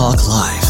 Talk Live.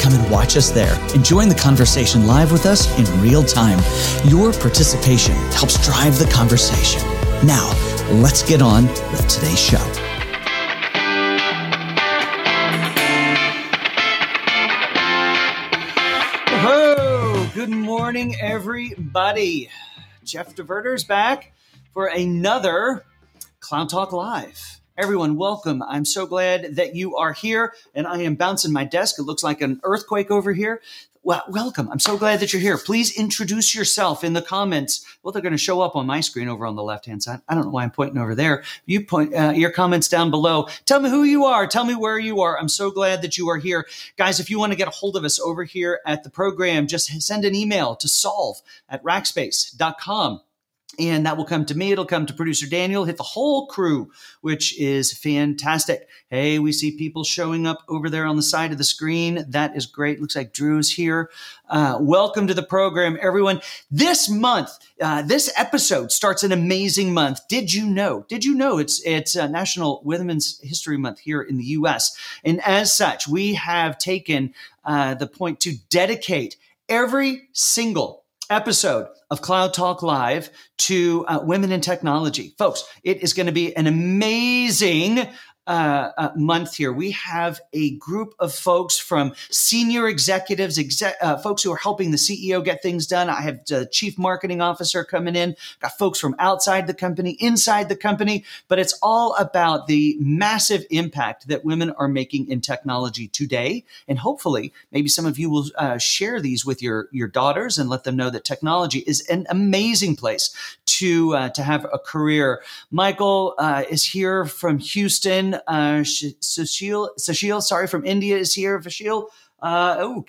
come and watch us there and join the conversation live with us in real time. Your participation helps drive the conversation. Now, let's get on with today's show. Good morning, everybody. Jeff DeVerter's back for another Cloud Talk Live. Everyone, welcome. I'm so glad that you are here, and I am bouncing my desk. It looks like an earthquake over here. Well, welcome. I'm so glad that you're here. Please introduce yourself in the comments. Well, they're going to show up on my screen over on the left hand side. I don't know why I'm pointing over there. You point uh, your comments down below. Tell me who you are. Tell me where you are. I'm so glad that you are here. Guys, if you want to get a hold of us over here at the program, just send an email to solve at rackspace.com and that will come to me. It'll come to producer Daniel, hit the whole crew, which is fantastic. Hey, we see people showing up over there on the side of the screen. That is great. Looks like Drew's here. Uh, welcome to the program, everyone. This month, uh, this episode starts an amazing month. Did you know? Did you know it's it's uh, National Women's History Month here in the U.S. And as such, we have taken uh, the point to dedicate every single episode of Cloud Talk Live to uh, women in technology. Folks, it is going to be an amazing uh, uh, month here, we have a group of folks from senior executives, exec, uh, folks who are helping the CEO get things done. I have the chief marketing officer coming in, got folks from outside the company, inside the company, but it's all about the massive impact that women are making in technology today. And hopefully, maybe some of you will uh, share these with your, your daughters and let them know that technology is an amazing place to, uh, to have a career. Michael uh, is here from Houston. Uh, Sushil, sorry, from India is here. Vashil. Uh, oh,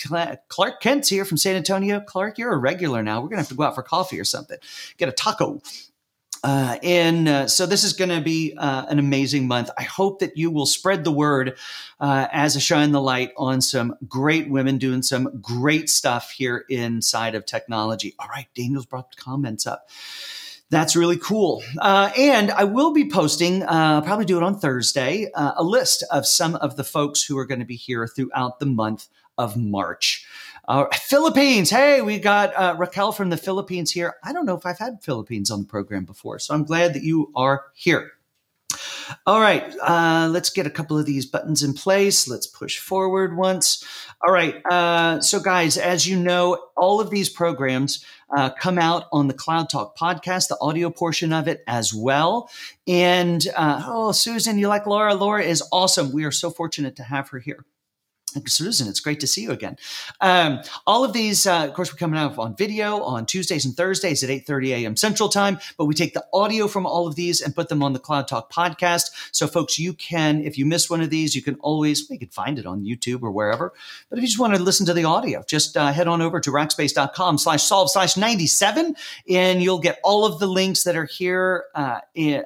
Clark Kent's here from San Antonio. Clark, you're a regular now. We're going to have to go out for coffee or something. Get a taco. Uh, and uh, so this is going to be uh, an amazing month. I hope that you will spread the word uh, as I shine the light on some great women doing some great stuff here inside of technology. All right, Daniel's brought the comments up. That's really cool. Uh, and I will be posting, uh, probably do it on Thursday, uh, a list of some of the folks who are going to be here throughout the month of March. Uh, Philippines. Hey, we got uh, Raquel from the Philippines here. I don't know if I've had Philippines on the program before, so I'm glad that you are here. All right, uh, let's get a couple of these buttons in place. Let's push forward once. All right, so guys, as you know, all of these programs uh, come out on the Cloud Talk podcast, the audio portion of it as well. And uh, oh, Susan, you like Laura? Laura is awesome. We are so fortunate to have her here. Susan, it's great to see you again. Um, all of these, uh, of course, we're coming out on video on Tuesdays and Thursdays at 8.30 a.m. Central Time, but we take the audio from all of these and put them on the Cloud Talk podcast. So folks, you can, if you miss one of these, you can always, you can find it on YouTube or wherever. But if you just want to listen to the audio, just uh, head on over to rackspace.com slash solve slash 97 and you'll get all of the links that are here, uh,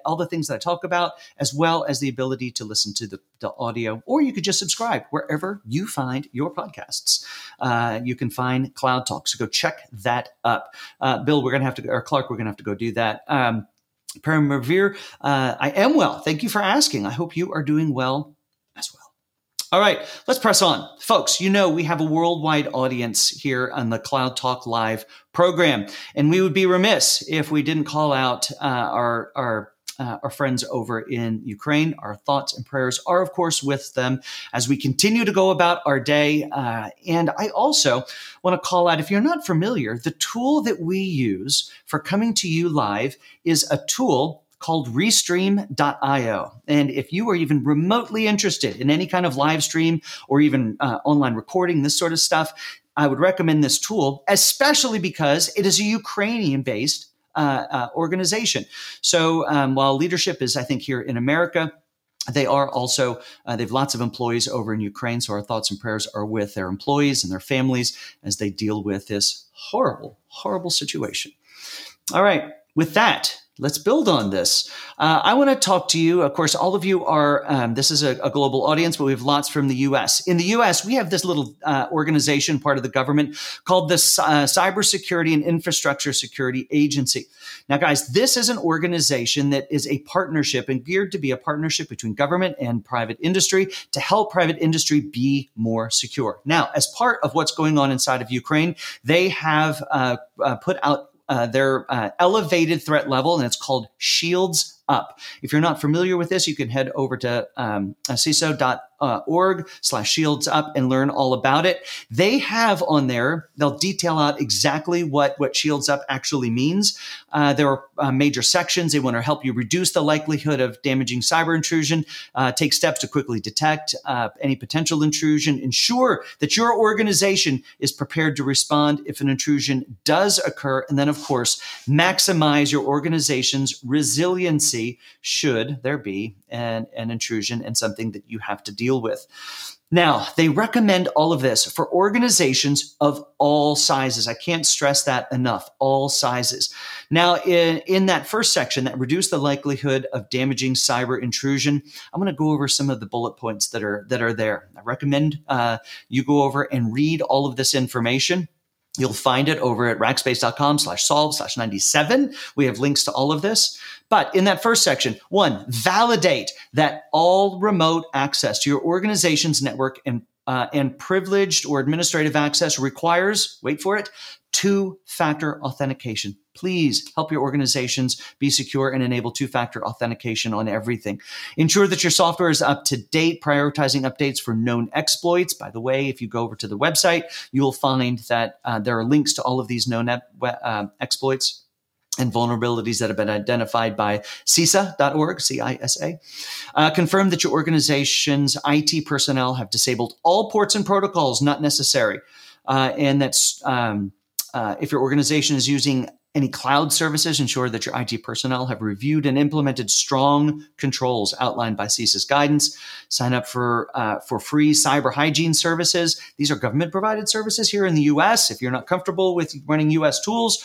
all the things that I talk about, as well as the ability to listen to the audio, or you could just subscribe wherever you find your podcasts. Uh, you can find Cloud Talk. So go check that up. Uh, Bill, we're going to have to, or Clark, we're going to have to go do that. Um, Paramavir, uh, I am well. Thank you for asking. I hope you are doing well as well. All right, let's press on. Folks, you know we have a worldwide audience here on the Cloud Talk Live program, and we would be remiss if we didn't call out uh, our, our uh, our friends over in Ukraine. Our thoughts and prayers are, of course, with them as we continue to go about our day. Uh, and I also want to call out if you're not familiar, the tool that we use for coming to you live is a tool called restream.io. And if you are even remotely interested in any kind of live stream or even uh, online recording, this sort of stuff, I would recommend this tool, especially because it is a Ukrainian based uh, uh, organization. So um, while leadership is, I think, here in America, they are also uh, they have lots of employees over in ukraine so our thoughts and prayers are with their employees and their families as they deal with this horrible horrible situation all right with that let's build on this. Uh, I want to talk to you. Of course, all of you are, um, this is a, a, global audience, but we have lots from the US. In the US, we have this little uh, organization, part of the government, called the uh, Cybersecurity and Infrastructure Security Agency. Now, guys, this is an organization that is a partnership and geared to be a partnership between government and private industry to help private industry be more secure. Now, as part of what's going on inside of Ukraine, they have uh, uh, put out uh, their uh, elevated threat level, and it's called Shields Up. If you're not familiar with this, you can head over to um, CISA.com uh, org slash shields up and learn all about it. They have on there, they'll detail out exactly what, what shields up actually means. Uh, there are uh, major sections. They want to help you reduce the likelihood of damaging cyber intrusion, uh, take steps to quickly detect uh, any potential intrusion, ensure that your organization is prepared to respond if an intrusion does occur. And then, of course, maximize your organization's resiliency should there be an, an intrusion and something that you have to deal deal with. Now, they recommend all of this for organizations of all sizes. I can't stress that enough. All sizes. Now, in, in that first section that reduce the likelihood of damaging cyber intrusion, I'm going to go over some of the bullet points that are that are there. I recommend uh, you go over and read all of this information. You'll find it over at rackspace.com slash solve slash 97. We have links to all of this. But in that first section, one, validate that all remote access to your organization's network and uh, and privileged or administrative access requires, wait for it, two factor authentication. Please help your organizations be secure and enable two factor authentication on everything. Ensure that your software is up to date, prioritizing updates for known exploits. By the way, if you go over to the website, you will find that uh, there are links to all of these known uh, exploits and vulnerabilities that have been identified by CISA.org, C-I-S-A. Uh, confirm that your organization's IT personnel have disabled all ports and protocols not necessary. Uh, and that's um, uh, if your organization is using any cloud services, ensure that your IT personnel have reviewed and implemented strong controls outlined by CISA's guidance. Sign up for uh, for free cyber hygiene services. These are government provided services here in the U.S. If you're not comfortable with running U.S. tools,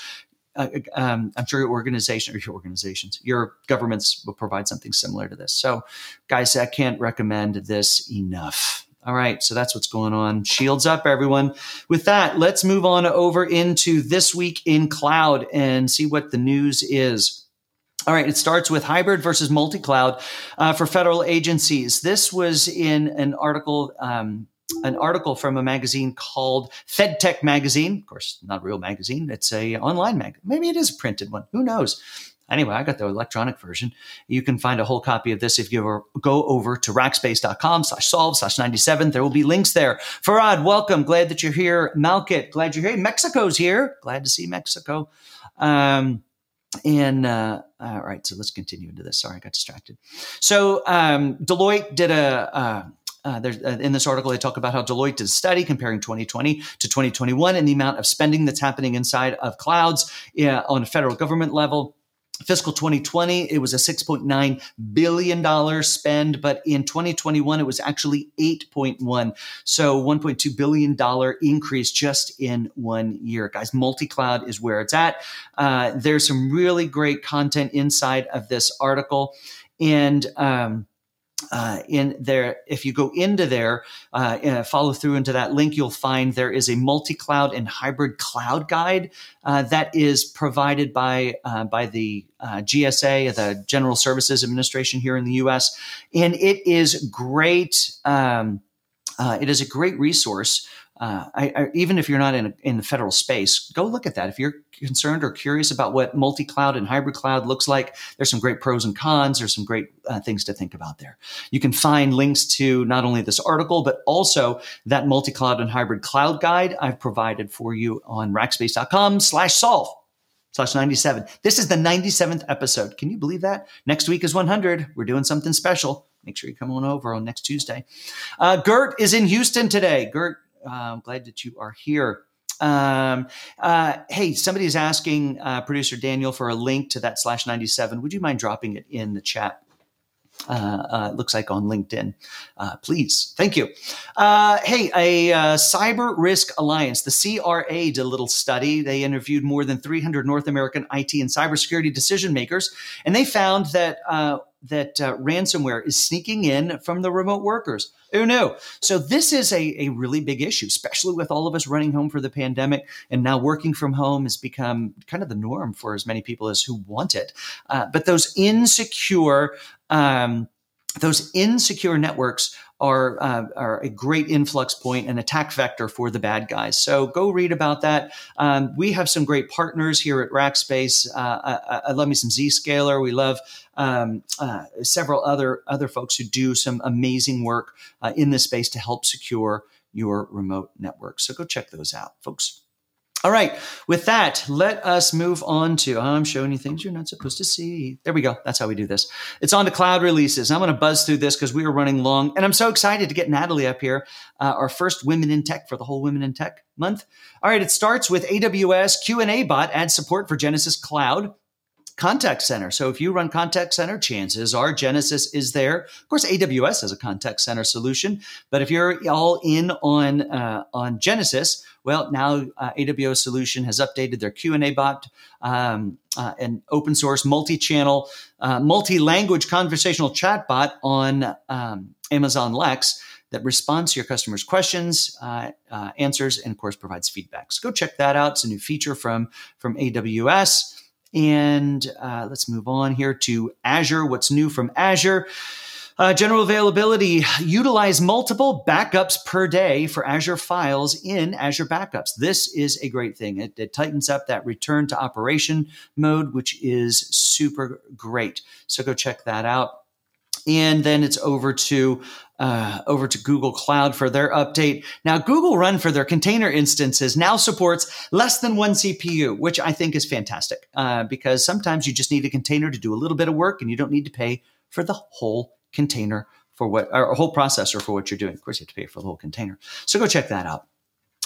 uh, um, I'm sure your organization or your organizations, your governments will provide something similar to this. So, guys, I can't recommend this enough. All right, so that's what's going on. Shields up, everyone. With that, let's move on over into this week in cloud and see what the news is. All right, it starts with hybrid versus multi cloud uh, for federal agencies. This was in an article um, an article from a magazine called FedTech Magazine. Of course, not a real magazine. It's a online mag. Maybe it is a printed one. Who knows? Anyway, I got the electronic version. You can find a whole copy of this if you go over to rackspace.com slash solve slash 97. There will be links there. Farad, welcome. Glad that you're here. Malkit, glad you're here. Mexico's here. Glad to see Mexico. Um, and uh, all right, so let's continue into this. Sorry, I got distracted. So um, Deloitte did a, uh, uh, uh, in this article, they talk about how Deloitte did a study comparing 2020 to 2021 and the amount of spending that's happening inside of clouds uh, on a federal government level. Fiscal 2020, it was a $6.9 billion spend, but in 2021, it was actually 8.1. So $1.2 billion increase just in one year. Guys, multi-cloud is where it's at. Uh, there's some really great content inside of this article. And, um, uh, in there, if you go into there, uh, uh, follow through into that link, you'll find there is a multi-cloud and hybrid cloud guide uh, that is provided by uh, by the uh, GSA, the General Services Administration here in the U.S., and it is great. Um, it is a great resource uh, I, I, even if you're not in, a, in the federal space, go look at that. If you're concerned or curious about what multi cloud and hybrid cloud looks like, there's some great pros and cons. There's some great uh, things to think about there. You can find links to not only this article, but also that multi cloud and hybrid cloud guide I've provided for you on rackspace.com slash solve slash 97. This is the 97th episode. Can you believe that? Next week is 100. We're doing something special. Make sure you come on over on next Tuesday. Uh, Gert is in Houston today. Gert I'm glad that you are here. Um, uh, hey, somebody is asking uh, producer Daniel for a link to that slash 97. Would you mind dropping it in the chat? uh, uh, looks like on LinkedIn. Uh, please, thank you. Uh, hey, a Cyber Risk Alliance, the CRA, did a little study. They interviewed more than 300 North American IT and cybersecurity decision makers, and they found that uh, that ransomware is sneaking in from the remote workers. Oh no! So this is a, a really big issue, especially with all of us running home for the pandemic, and now working from home has become kind of the norm for as many people as who want it. but those insecure um, those insecure networks are, uh, are a great influx point and attack vector for the bad guys. So go read about that. Um, we have some great partners here at Rackspace. Uh, I, I, love me some Zscaler. We love um, uh, several other other folks who do some amazing work uh, in this space to help secure your remote network. So go check those out, folks. All right. With that, let us move on to I'm showing you things you're not supposed to see. There we go. That's how we do this. It's on to cloud releases. I'm going to buzz through this because we are running long, and I'm so excited to get Natalie up here, uh, our first Women in Tech for the whole Women in Tech month. All right. It starts with AWS Q&A bot adds support for Genesys Cloud contact center. So if you run contact center, chances are Genesys is there. Of course, AWS has a contact center solution, but if you're all in on uh, on Genesys, well, now uh, AWS solution has updated their Q and A bot. Um, uh, an open source multi-channel, uh, multi-language conversational chatbot on um, Amazon Lex that responds to your customers' questions, uh, uh, answers, and of course provides feedback. So go check that out. It's a new feature from from AWS. And uh, let's move on here to Azure. What's new from Azure? Uh, general availability utilize multiple backups per day for Azure files in Azure Backups. This is a great thing. It, it, tightens up that return to operation mode, which is super great. So go check that out. And then it's over to uh, over to Google Cloud for their update. Now, Google Run for their container instances now supports less than one CPU, which I think is fantastic uh, because sometimes you just need a container to do a little bit of work and you don't need to pay for the whole container for what, or a whole processor for what you're doing. Of course, you have to pay for the whole container. So go check that out.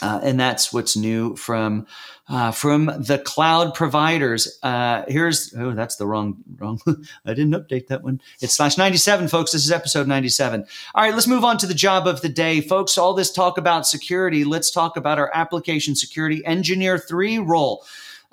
Uh, and that's what's new from uh, from the cloud providers. Uh, here's oh, that's the wrong wrong. I didn't update that one. It's slash ninety seven, folks. This is episode ninety seven. All right, let's move on to the job of the day, folks. All this talk about security. Let's talk about our application security engineer three role.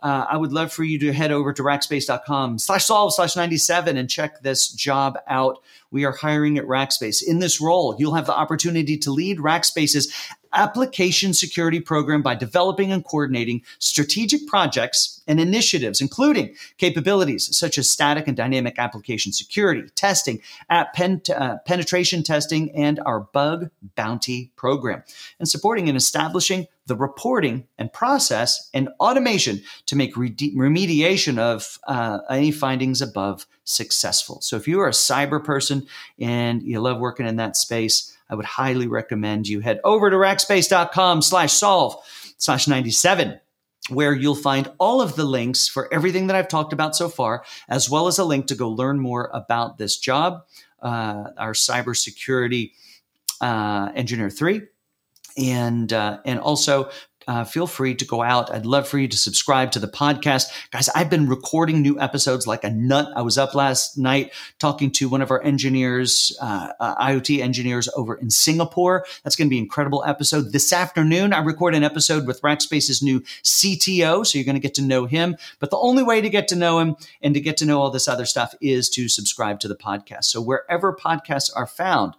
Uh, I would love for you to head over to rackspace.com slash solve slash 97 and check this job out. We are hiring at Rackspace. In this role, you'll have the opportunity to lead Rackspace's application security program by developing and coordinating strategic projects and initiatives, including capabilities such as static and dynamic application security, testing, app pen, uh, penetration testing, and our bug bounty program, and supporting and establishing the reporting and process and automation to make re- remediation of uh, any findings above successful. So if you are a cyber person and you love working in that space, I would highly recommend you head over to rackspace.com slash solve slash 97 where you'll find all of the links for everything that I've talked about so far, as well as a link to go learn more about this job, uh, our cybersecurity uh, engineer three, and uh, and also uh, feel free to go out. I'd love for you to subscribe to the podcast. Guys, I've been recording new episodes like a nut. I was up last night talking to one of our engineers, uh, uh, IoT engineers over in Singapore. That's going to be an incredible episode. This afternoon, I record an episode with Rackspace's new CTO. So you're going to get to know him. But the only way to get to know him and to get to know all this other stuff is to subscribe to the podcast. So wherever podcasts are found,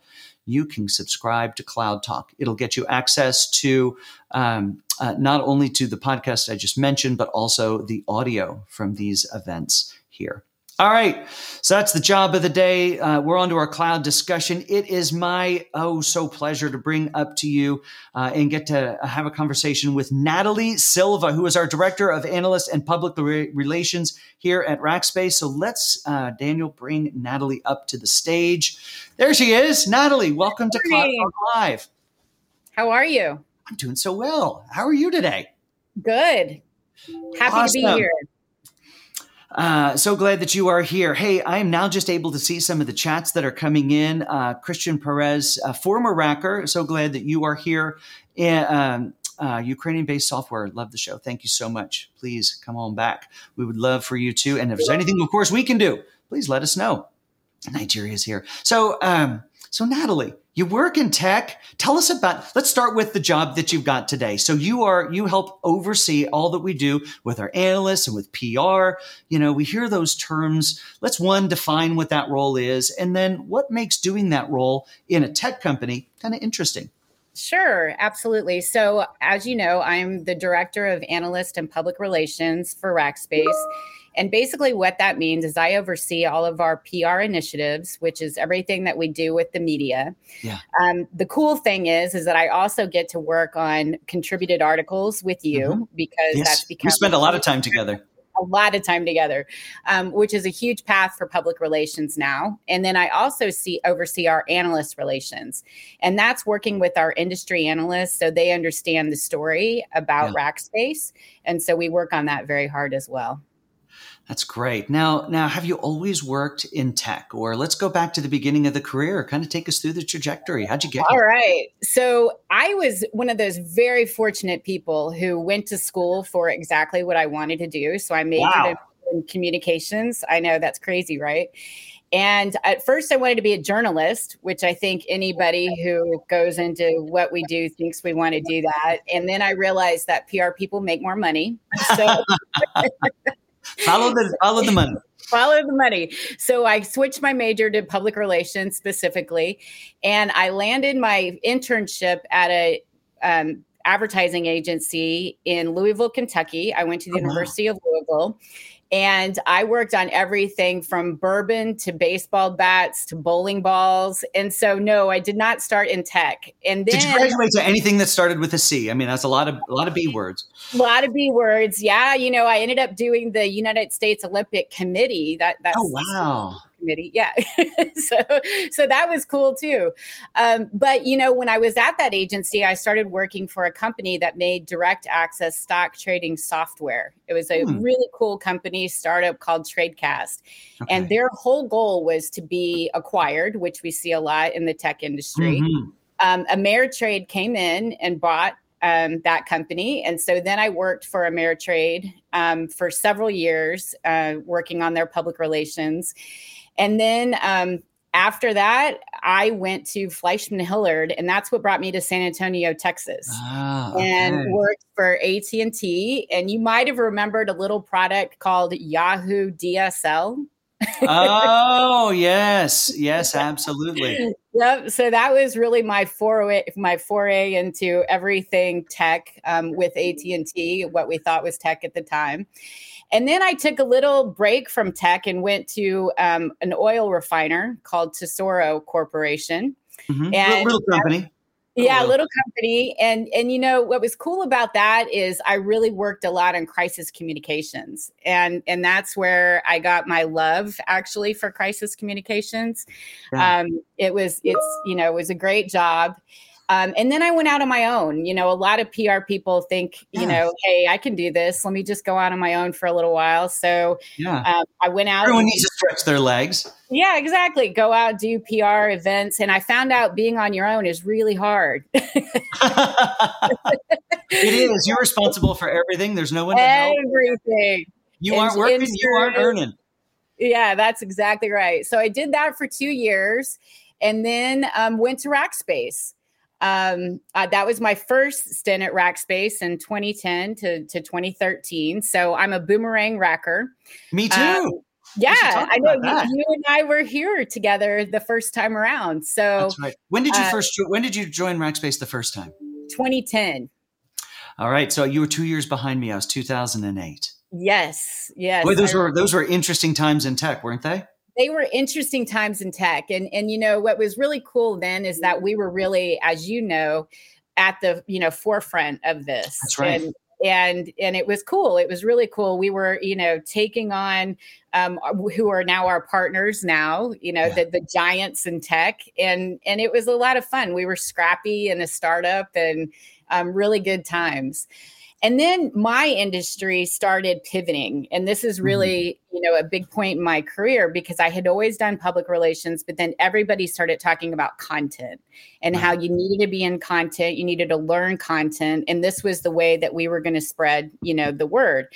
you can subscribe to Cloud Talk. It'll get you access to um, uh, not only to the podcast I just mentioned, but also the audio from these events here. All right. So that's the job of the day. Uh, we're on to our cloud discussion. It is my, oh, so pleasure to bring up to you uh, and get to have a conversation with Natalie Silva, who is our Director of Analyst and Public Relations here at Rackspace. So let's, uh, Daniel, bring Natalie up to the stage. There she is. Natalie, welcome to Cloud Talk Live. How are you? I'm doing so well. How are you today? Good. Happy awesome. to be here. Uh, so glad that you are here. Hey, I am now just able to see some of the chats that are coming in. Uh, Christian Perez, former Racker, so glad that you are here. Um, uh, Ukrainian based software. Love the show. Thank you so much. Please come on back. We would love for you to. And if there's anything, of course, we can do, please let us know. Nigeria's here. So, um, so Natalie, you work in tech. Tell us about. Let's start with the job that you've got today. So you are you help oversee all that we do with our analysts and with PR. You know, we hear those terms. Let's one define what that role is, and then what makes doing that role in a tech company kind of interesting. Sure, absolutely. So, as you know, I'm the director of analyst and public relations for Rackspace. And basically, what that means is I oversee all of our PR initiatives, which is everything that we do with the media. Yeah. Um, the cool thing is, is that I also get to work on contributed articles with you mm-hmm. because yes. that's because we spend a lot of time together a lot of time together, um, which is a huge path for public relations now. And then I also see oversee our analyst relations, and that's working with our industry analysts so they understand the story about yeah. Rackspace, and so we work on that very hard as well. That's great. Now, now, have you always worked in tech, or let's go back to the beginning of the career? Kind of take us through the trajectory. How'd you get? All here? right. So I was one of those very fortunate people who went to school for exactly what I wanted to do. So I majored wow. in communications. I know that's crazy, right? And at first, I wanted to be a journalist, which I think anybody who goes into what we do thinks we want to do that. And then I realized that PR people make more money. So follow the follow the money. Follow the money. So i switched my major to public relations specifically and i landed my internship at a um, advertising agency in louisville kentucky i went to the oh, university wow. of louisville and I worked on everything from bourbon to baseball bats to bowling balls. And so, no, I did not start in tech. And then, did you graduate to anything that started with a C? I mean, that's a lot of a lot of B words. A lot of B words. Yeah, you know, I ended up doing the United States Olympic Committee. That that's oh wow committee. Yeah. so so that was cool too. Um, but you know, when I was at that agency, I started working for a company that made direct access stock trading software. It was a hmm. really cool company startup called Tradecast. Okay. And their whole goal was to be acquired, which we see a lot in the tech industry. Mm-hmm. Um, Ameritrade came in and bought um, that company. And so then I worked for Ameritrade um, for several years, uh, working on their public relations. And then um, after that, I went to Fleishman Hillard, and that's what brought me to San Antonio, Texas, ah, okay. and worked for AT and T. And you might have remembered a little product called Yahoo DSL. oh yes, yes, absolutely. Yep. So that was really my foray, my foray into everything tech um, with AT and T, what we thought was tech at the time. And then I took a little break from tech and went to um, an oil refiner called Tesoro Corporation. Mm-hmm. And little, company. Yeah, little company. And and you know what was cool about that is I really worked a lot on crisis communications. And and that's where I got my love actually for crisis communications. Um, it was it's you know, it was a great job. Um, and then I went out on my own. You know, a lot of PR people think, you know, hey, I can do this. Let me just go out on my own for a little while. So yeah, um, I went out. Everyone needs to stretch their legs. Yeah, exactly. Go out, do PR events. And I found out being on your own is really hard. it is. You're responsible for everything. There's no one to help. Everything. You aren't working, insurance. you aren't earning. Yeah, that's exactly right. So I did that for two years and then um, went to Rackspace. Um, uh, that was my first stint at Rackspace in 2010 to, to 2013. So I'm a boomerang racker. Me too. Um, yeah, I know you, you, and I were here together the first time around. So that's right. When did you uh, first? When did you join Rackspace the first time? 2010. All right, so you were two years behind me. I was 2008. Yes, yes. Boy, those were those were interesting times in tech, weren't they? They were interesting times in tech. And and you know what was really cool then is that we were really as you know at the you know forefront of this that's right. and and and it was cool. It was really cool. We were you know taking on um, who are now our partners now you know yeah. the, the giants in tech. And and it was a lot of fun. We were scrappy and a startup and um, really good times and then my industry started pivoting. And this is mm-hmm. really, you know, a big point in my career because I had always done public relations, but then everybody started talking about content and how you needed to be in content, you needed to learn content. And this was the way that we were going to spread, you know, the word.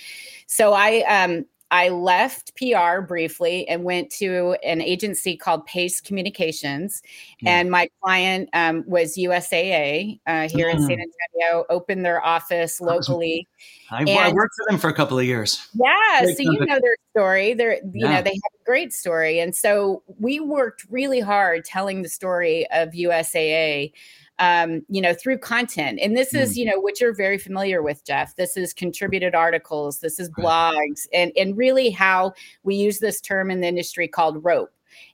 So I um I left PR briefly and went to an agency called Pace Communications. Yeah. And my client um, was USAA uh, here mm. in San mm. Antonio, opened their office locally. I, I, worked for them for a couple of years. Yeah. Great so company. you know their story. They're, you yeah. know, they have a great story. And so we worked really hard telling the story of USAA um, you know, through content. And this is, mm. you know, what you're very familiar with, Jeff. This is contributed articles, this is blogs, and and really how we use this term in the industry called rope.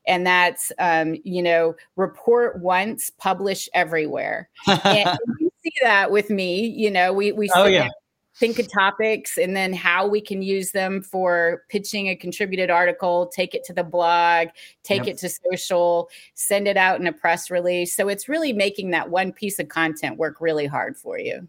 And that's, um, you know, report once, publish everywhere. and you see that with me. You know, we we oh, yeah think of topics and then how we can use them for pitching a contributed article, take it to the blog, take yep. it to social, send it out in a press release. So it's really making that one piece of content work really hard for you.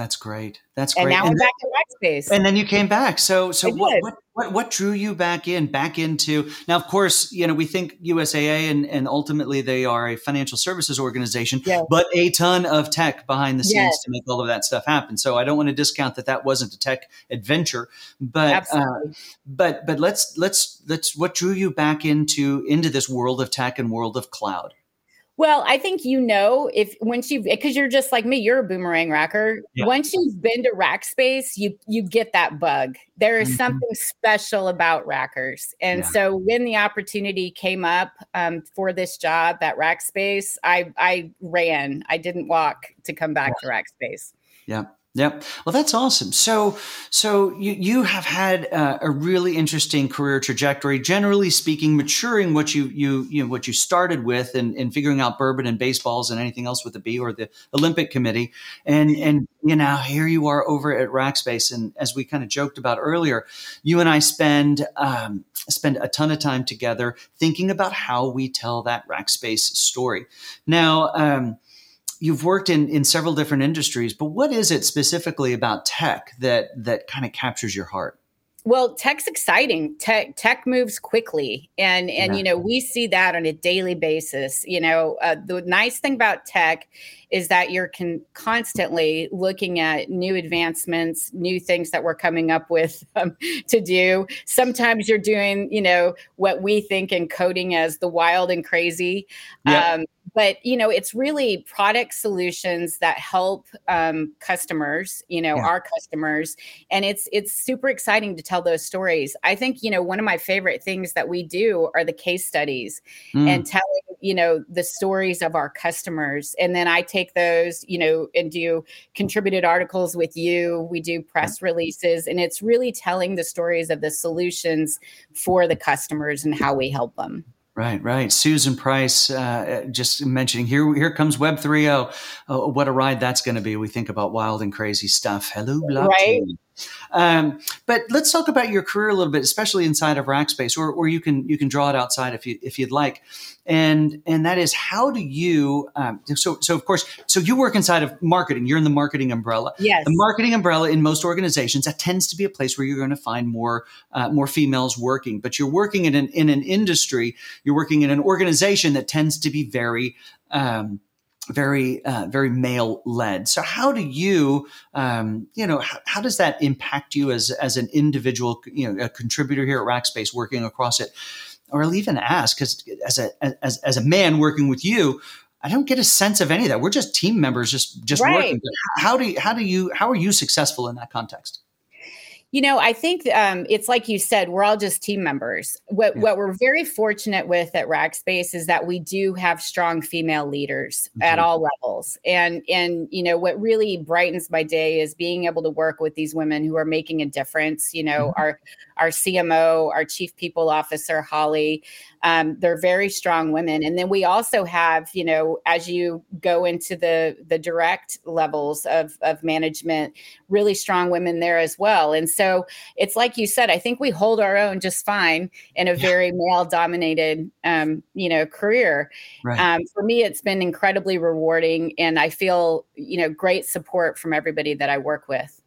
That's great. That's great. And now and I'm then, back in Rackspace. And then you came back. So, so what, what, what, what, drew you back in, back into? Now, of course, you know we think USAA and, and ultimately they are a financial services organization, yes. but a ton of tech behind the scenes yes. to make all of that stuff happen. So, I don't want to discount that that wasn't a tech adventure, but uh, but but let's let's let's what drew you back into into this world of tech and world of cloud. Well, I think you know if once you because you're just like me, you're a boomerang racker. Yeah. Once you've been to Rackspace, you you get that bug. There is mm-hmm. something special about rackers, and yeah. so when the opportunity came up um, for this job at Rackspace, I I ran. I didn't walk to come back yeah. to Rackspace. Yeah. Yep. Well, that's awesome. So, so you you have had uh, a really interesting career trajectory. Generally speaking, maturing what you you you know what you started with, and, and figuring out bourbon and baseballs and anything else with the B or the Olympic Committee, and and you know here you are over at Rackspace, and as we kind of joked about earlier, you and I spend um, spend a ton of time together thinking about how we tell that Rackspace story. Now. Um, you've worked in in several different industries, but what is it specifically about tech that that kind of captures your heart? Well, tech's exciting. Tech tech moves quickly, and and yeah. you know we see that on a daily basis. You know, uh, the nice thing about tech is that you're con- constantly looking at new advancements, new things that we're coming up with um, to do. Sometimes you're doing, you know, what we think in coding as the wild and crazy. Yeah. Um, but you know it's really product solutions that help um, customers you know yeah. our customers and it's it's super exciting to tell those stories i think you know one of my favorite things that we do are the case studies mm. and telling you know the stories of our customers and then i take those you know and do contributed articles with you we do press releases and it's really telling the stories of the solutions for the customers and how we help them Right, right. Susan Price uh, just mentioning here. Here comes Web 3.0. Uh, what a ride that's going to be. We think about wild and crazy stuff. Hello, blockchain. Right. Um, but let's talk about your career a little bit, especially inside of Rackspace, or, or you can you can draw it outside if you if you'd like. And and that is how do you um, so so of course so you work inside of marketing. You're in the marketing umbrella. Yes. The marketing umbrella in most organizations that tends to be a place where you're going to find more uh, more females working. But you're working in an in an industry. You're working in an organization that tends to be very um, very uh, very male led. So how do you um, you know how, how, does that impact you as as an individual you know a contributor here at Rackspace working across it, or I'll even ask because as a as as a man working with you. I don't get a sense of any of that. We're just team members, just just right. working. how do you, how do you how are you successful in that context? You know, I think um, it's like you said, we're all just team members. What yeah. what we're very fortunate with at Rackspace is that we do have strong female leaders mm-hmm. at all levels. And and you know, what really brightens my day is being able to work with these women who are making a difference. You know, mm-hmm. our our CMO, our chief people officer, Holly. Um, they're very strong women. And then we also have, you know, as you go into the the direct levels of, of management, really strong women there as well. And so it's like you said, I think we hold our own just fine in a very male dominated, um, you know, career. Right. Um, for me, it's been incredibly rewarding, and I feel, you know, great support from everybody that I work with.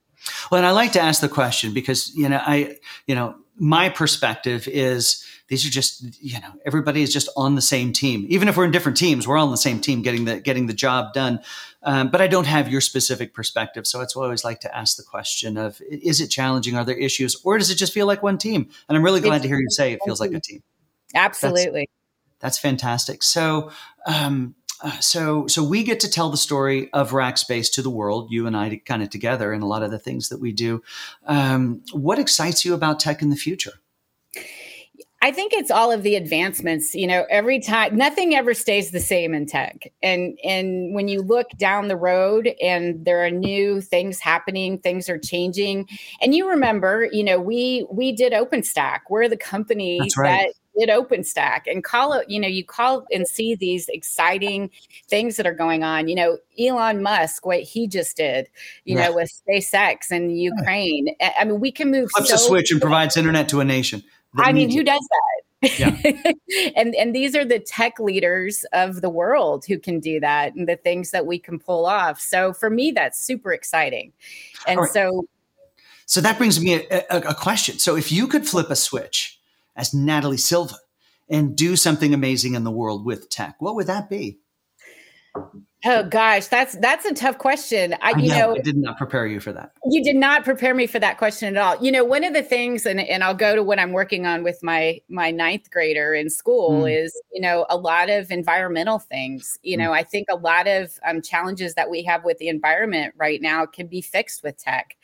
Well, and I like to ask the question because you know I you know my perspective is these are just you know everybody is just on the same team. Even if we're in different teams, we're all on the same team getting the getting the job done. Um, but I don't have your specific perspective, so that's why I always like to ask the question of: Is it challenging? Are there issues, or does it just feel like one team? And I'm really glad it's to hear you say it feels like a team. Absolutely, that's, that's fantastic. So. Um, uh, so so we get to tell the story of Rackspace to the world, you and I kind of together, and a lot of the things that we do. Um, what excites you about tech in the future? I think it's all of the advancements. You know, every time nothing ever stays the same in tech. And and when you look down the road and there are new things happening, things are changing. And you remember, you know, we we did OpenStack. We're the company right. that did OpenStack and call it, you know, you call and see these exciting things that are going on. You know, Elon Musk, what he just did, you know, with SpaceX and Ukraine. I mean, we can move flips so a switch and provides internet to a nation. I mean, who does that? Yeah. and and these are the tech leaders of the world who can do that and the things that we can pull off. So for me, that's super exciting. And right. so so that brings me a, a, a question. So if you could flip a switch as Natalie Silva and do something amazing in the world with tech, what would that be? Oh gosh, that's that's a tough question. I, you I know, know, I did not prepare you for that. You did not prepare me for that question at all. You know, one of the things, and and I'll go to what I'm working on with my my ninth grader in school mm. is, you know, a lot of environmental things. You mm. know, I think a lot of um, challenges that we have with the environment right now can be fixed with tech.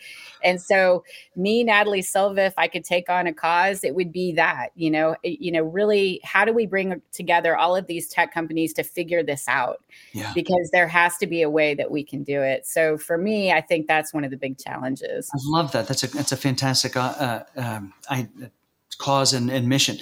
And so, me, Natalie Silva, if I could take on a cause, it would be that. You know, you know, really, how do we bring together all of these tech companies to figure this out? Yeah. Because there has to be a way that we can do it. So for me, I think that's one of the big challenges. I love that. That's a that's a fantastic uh, uh um, I, cause and, and, mission.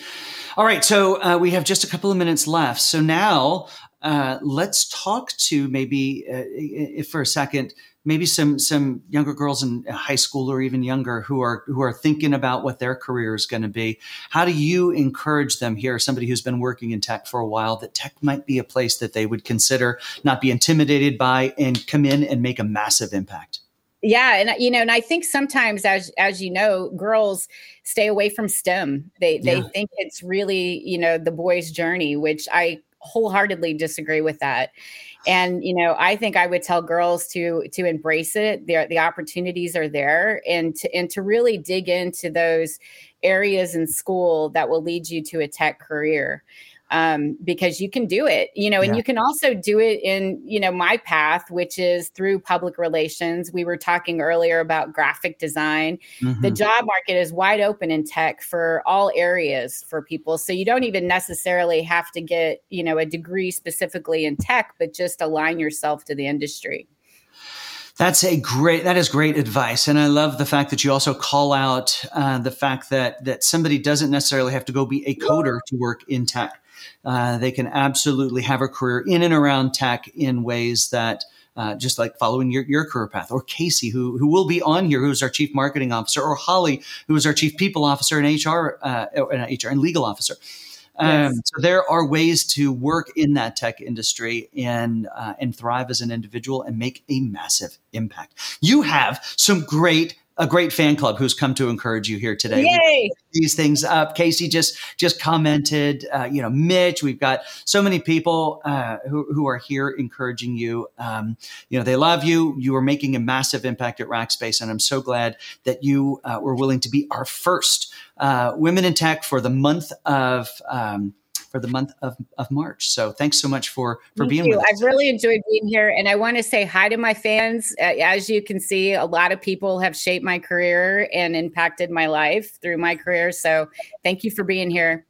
All right, so uh, we have just a couple of minutes left. So now uh, let's talk to maybe uh, for a second maybe some some younger girls in uh, high school or even younger who are who are thinking about what their career is going to be. How do you encourage them here somebody who's been working in tech for a while that tech might be a place that they would consider not be intimidated by and come in and make a massive impact? Yeah and uh, you know and i think sometimes as as you know girls stay away from stem. They they yeah. think it's really you know the boys journey which i wholeheartedly disagree with that and you know i think i would tell girls to to embrace it. The, the opportunities are there and to and to really dig into those areas in school that will lead you to a tech career um, because you can do it, you know, and yeah. you can also do it in, you know, my path, which is through public relations. We were talking earlier about graphic design. Mm-hmm. The job market is wide open in tech for all areas for people. So you don't even necessarily have to get, you know, a degree specifically in tech, but just align yourself to the industry. That's a great. That is great advice, and I love the fact that you also call out uh, the fact that that somebody doesn't necessarily have to go be a coder to work in tech. Uh, they can absolutely have a career in and around tech in ways that uh, just like following your, your career path, or Casey, who who will be on here, who's our chief marketing officer, or Holly, who is our chief people officer and HR, uh, and HR and legal officer. Um, yes. So there are ways to work in that tech industry and uh, and thrive as an individual and make a massive impact. You have some great a great fan club who's come to encourage you here today. Yay! These things up. Casey just just commented. Uh, you know, Mitch. We've got so many people uh, who who are here encouraging you. Um, you know, they love you. You are making a massive impact at Rackspace, and I'm so glad that you uh, were willing to be our first uh, women in tech for the month of. Um, for the month of, of March. So thanks so much for for Thank being you. with us. I've really enjoyed being here, and I want to say hi to my fans. Uh, as you can see, a lot of people have shaped my career and impacted my life through my career. So thank you for being here.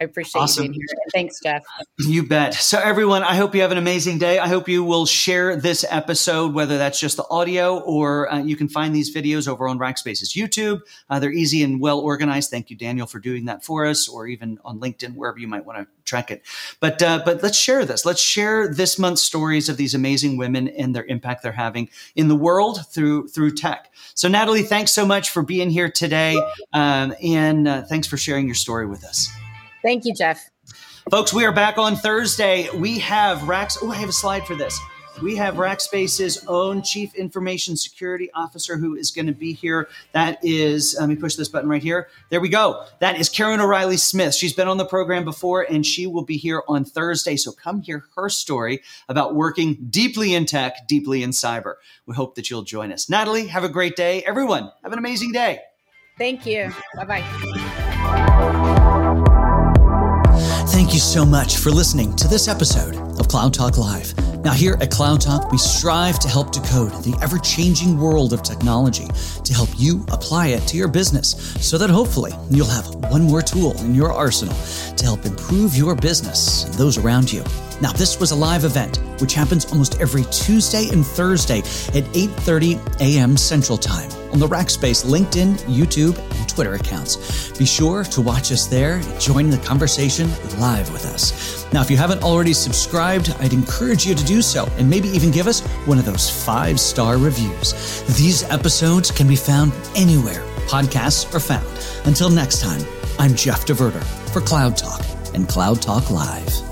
I appreciate awesome. you being here. Thanks, Jeff. You bet. So, everyone, I hope you have an amazing day. I hope you will share this episode, whether that's just the audio or uh, you can find these videos over on Rackspace's YouTube. Uh, they're easy and well organized. Thank you, Daniel, for doing that for us, or even on LinkedIn, wherever you might want to track it. But uh, but let's share this. Let's share this month's stories of these amazing women and their impact they're having in the world through through tech. So, Natalie, thanks so much for being here today, um, and uh, thanks for sharing your story with us. Thank you, Jeff. Folks, we are back on Thursday. We have Racks. Oh, I have a slide for this. we have Rackspace's own Chief Information Security Officer who is going to be here. That is, let me push this button right here. There we go. That is Karen O'Reilly Smith. She's been on the program before and she will be here on Thursday. So come hear her story about working deeply in tech, deeply in cyber. We hope that you'll join us. Natalie, have a great day. Everyone, have an amazing day. Thank you. Bye bye. Thank you so much for listening to this episode of Cloud Talk Live. Now, here at Cloud Talk, we strive to help decode the ever changing world of technology to help you apply it to your business so that hopefully you'll have one more tool in your arsenal to help improve your business and those around you. Now, this was a live event which happens almost every Tuesday and Thursday at 8:30 a.m. Central Time on the Rackspace LinkedIn, YouTube, and Twitter accounts. Be sure to watch us there and join the conversation live with us. Now, if you haven't already subscribed, I'd encourage you to do so and maybe even give us one of those five-star reviews. These episodes can be found anywhere podcasts are found. Until next time, I'm Jeff DeVerter for Cloud Talk and Cloud Talk Live.